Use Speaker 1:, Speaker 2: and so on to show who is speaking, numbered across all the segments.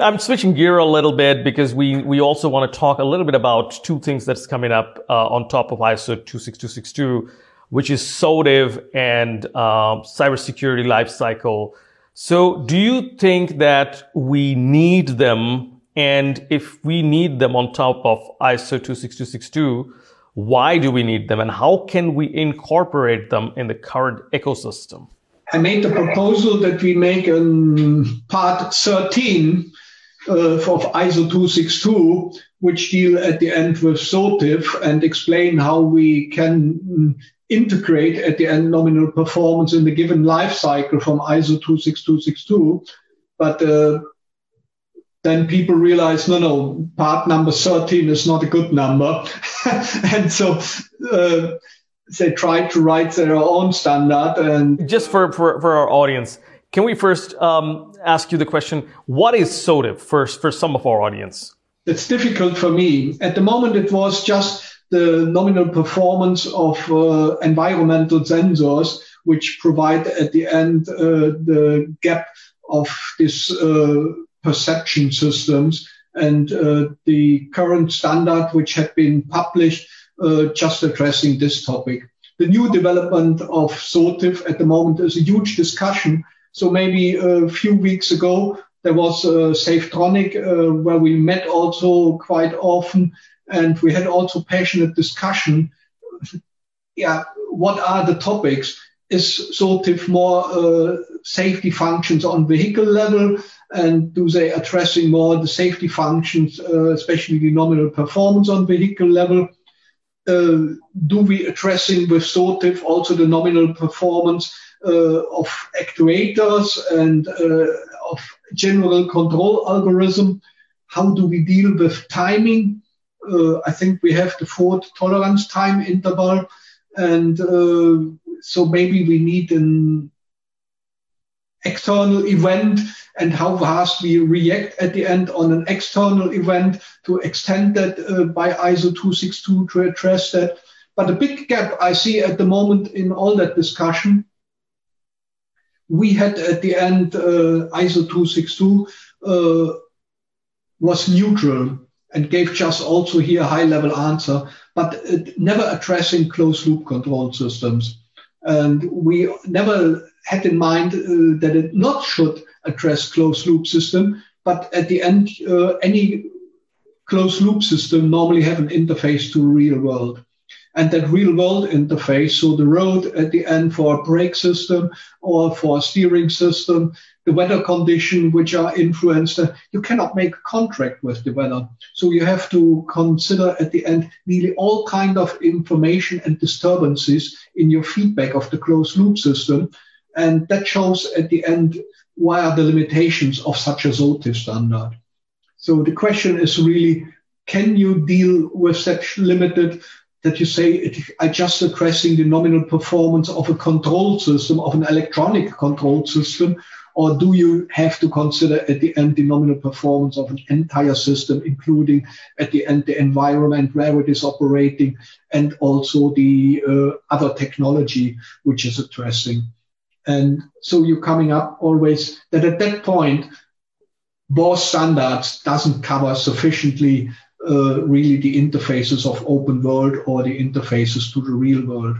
Speaker 1: I'm switching gear a little bit because we, we also want to talk a little bit about two things that's coming up uh, on top of ISO 26262, which is SOTIF and um, cybersecurity lifecycle. So do you think that we need them? And if we need them on top of ISO 26262, why do we need them? And how can we incorporate them in the current ecosystem?
Speaker 2: I made the proposal that we make a part 13 uh, of ISO 262, which deal at the end with SOTIF and explain how we can integrate at the end nominal performance in the given life cycle from ISO 26262. But uh, then people realize, no, no, part number 13 is not a good number. and so uh, they try to write their own standard. And
Speaker 1: just for, for, for our audience, can we first um, ask you the question, what is SOTIF first for some of our audience?
Speaker 2: It's difficult for me. At the moment, it was just the nominal performance of uh, environmental sensors, which provide at the end uh, the gap of this uh, perception systems. And uh, the current standard, which had been published, uh, just addressing this topic. The new development of SOTIF at the moment is a huge discussion so maybe a few weeks ago, there was a Safetronic uh, where we met also quite often and we had also passionate discussion. Yeah, what are the topics? Is SOTIF more uh, safety functions on vehicle level? And do they addressing more the safety functions, uh, especially the nominal performance on vehicle level? Uh, do we addressing with SOTIF also the nominal performance of actuators and uh, of general control algorithm. How do we deal with timing? Uh, I think we have the fault tolerance time interval. And so maybe we need an external event and how fast we react at the end on an external event to extend that uh, by ISO 262 to address that. But the big gap I see at the moment in all that discussion we had at the end uh, ISO 262 uh, was neutral and gave just also here a high level answer, but never addressing closed loop control systems. And we never had in mind uh, that it not should address closed loop system, but at the end, uh, any closed loop system normally have an interface to real world and that real world interface. So the road at the end for a brake system or for a steering system, the weather condition which are influenced, uh, you cannot make a contract with the weather. So you have to consider at the end nearly all kind of information and disturbances in your feedback of the closed loop system. And that shows at the end why are the limitations of such a SOTIF standard. So the question is really, can you deal with such limited that you say it, I just addressing the nominal performance of a control system, of an electronic control system, or do you have to consider at the end the nominal performance of an entire system, including at the end the environment where it is operating and also the uh, other technology which is addressing? And so you're coming up always that at that point, both standards doesn't cover sufficiently uh, really the interfaces of open world or the interfaces to the real world.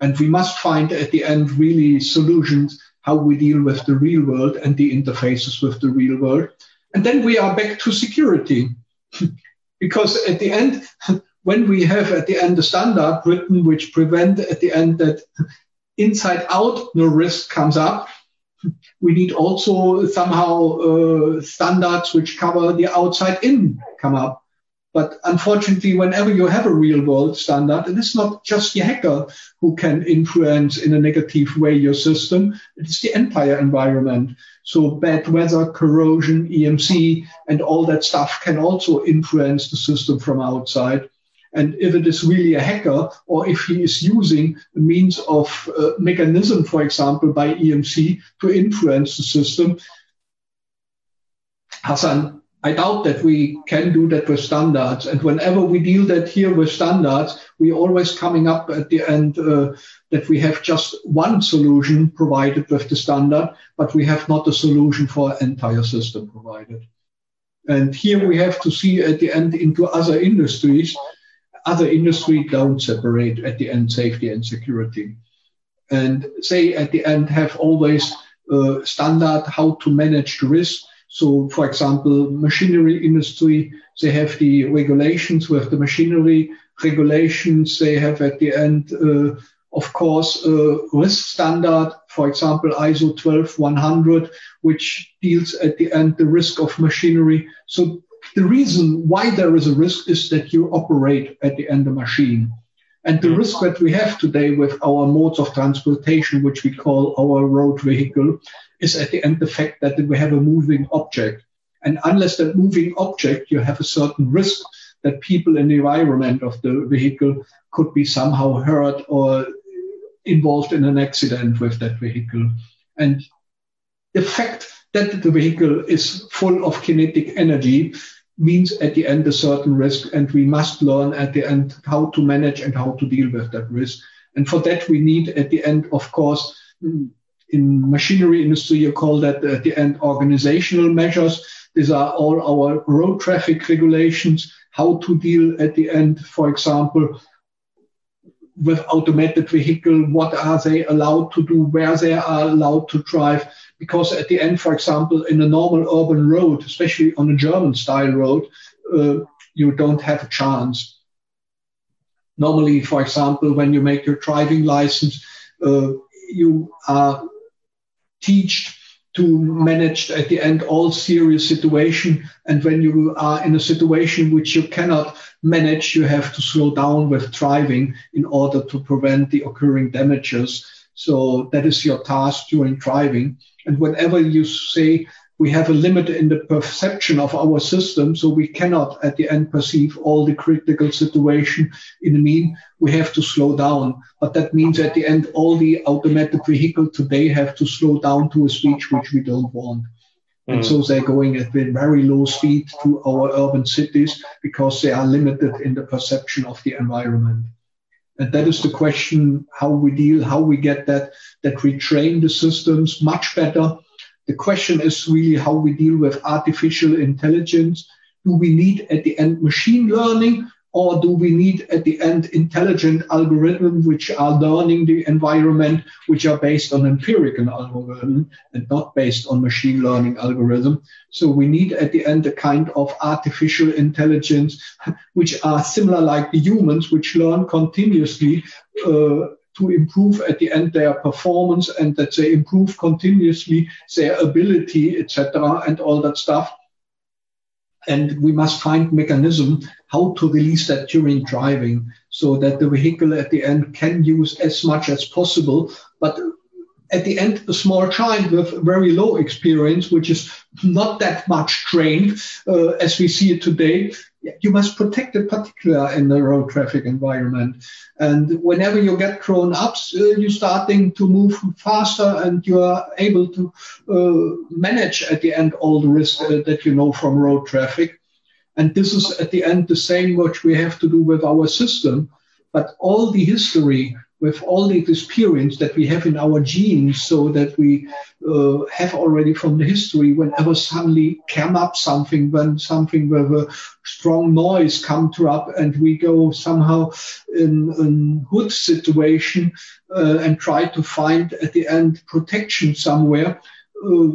Speaker 2: And we must find at the end really solutions how we deal with the real world and the interfaces with the real world. And then we are back to security. because at the end, when we have at the end a standard written which prevent at the end that inside out no risk comes up, we need also somehow uh, standards which cover the outside in come up. But unfortunately, whenever you have a real world standard, it is not just the hacker who can influence in a negative way your system. It is the entire environment. So bad weather, corrosion, EMC, and all that stuff can also influence the system from outside. And if it is really a hacker, or if he is using the means of uh, mechanism, for example, by EMC to influence the system, Hassan, I doubt that we can do that with standards. And whenever we deal that here with standards, we always coming up at the end uh, that we have just one solution provided with the standard, but we have not a solution for entire system provided. And here we have to see at the end into other industries. Other industry don't separate at the end safety and security. And say at the end have always uh, standard how to manage the risk so, for example, machinery industry, they have the regulations with the machinery regulations. They have at the end, uh, of course, a risk standard, for example, ISO 12100, which deals at the end the risk of machinery. So the reason why there is a risk is that you operate at the end a machine. And the risk that we have today with our modes of transportation, which we call our road vehicle, is at the end the fact that we have a moving object. And unless that moving object, you have a certain risk that people in the environment of the vehicle could be somehow hurt or involved in an accident with that vehicle. And the fact that the vehicle is full of kinetic energy means at the end a certain risk, and we must learn at the end how to manage and how to deal with that risk. And for that, we need at the end, of course, in machinery industry, you call that at the end organizational measures. These are all our road traffic regulations, how to deal at the end, for example, with automated vehicle, what are they allowed to do, where they are allowed to drive. Because at the end, for example, in a normal urban road, especially on a German style road, uh, you don't have a chance. Normally, for example, when you make your driving license, uh, you are teach to manage at the end all serious situation. And when you are in a situation which you cannot manage, you have to slow down with driving in order to prevent the occurring damages. So that is your task during driving. And whenever you say we have a limit in the perception of our system, so we cannot at the end perceive all the critical situation in the mean. We have to slow down. But that means at the end, all the automatic vehicle today have to slow down to a speed which we don't want. Mm. And so they're going at very low speed to our urban cities because they are limited in the perception of the environment. And that is the question how we deal, how we get that, that we train the systems much better the question is really how we deal with artificial intelligence. Do we need at the end machine learning or do we need at the end intelligent algorithms which are learning the environment, which are based on empirical algorithm and not based on machine learning algorithm? So we need at the end a kind of artificial intelligence, which are similar like the humans, which learn continuously uh, to improve at the end their performance and that they improve continuously their ability, etc., and all that stuff. And we must find mechanism how to release that during driving so that the vehicle at the end can use as much as possible, but at the end, a small child with very low experience, which is not that much trained uh, as we see it today, you must protect it, particular in the road traffic environment. And whenever you get grown ups, uh, you're starting to move faster and you are able to uh, manage at the end all the risks uh, that you know from road traffic. And this is at the end the same which we have to do with our system. But all the history with all the experience that we have in our genes so that we uh, have already from the history whenever suddenly come up something when something with a strong noise come to up and we go somehow in a hood situation uh, and try to find at the end protection somewhere uh,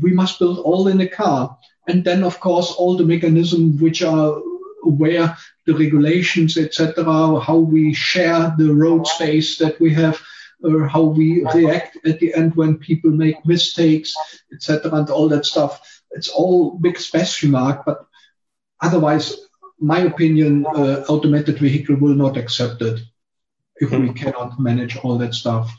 Speaker 2: we must build all in a car. And then of course all the mechanisms which are where the regulations, etc., how we share the road space that we have, or how we react at the end when people make mistakes, etc., and all that stuff. It's all big question mark, but otherwise, my opinion, uh, automated vehicle will not accept it if we hmm. cannot manage all that stuff.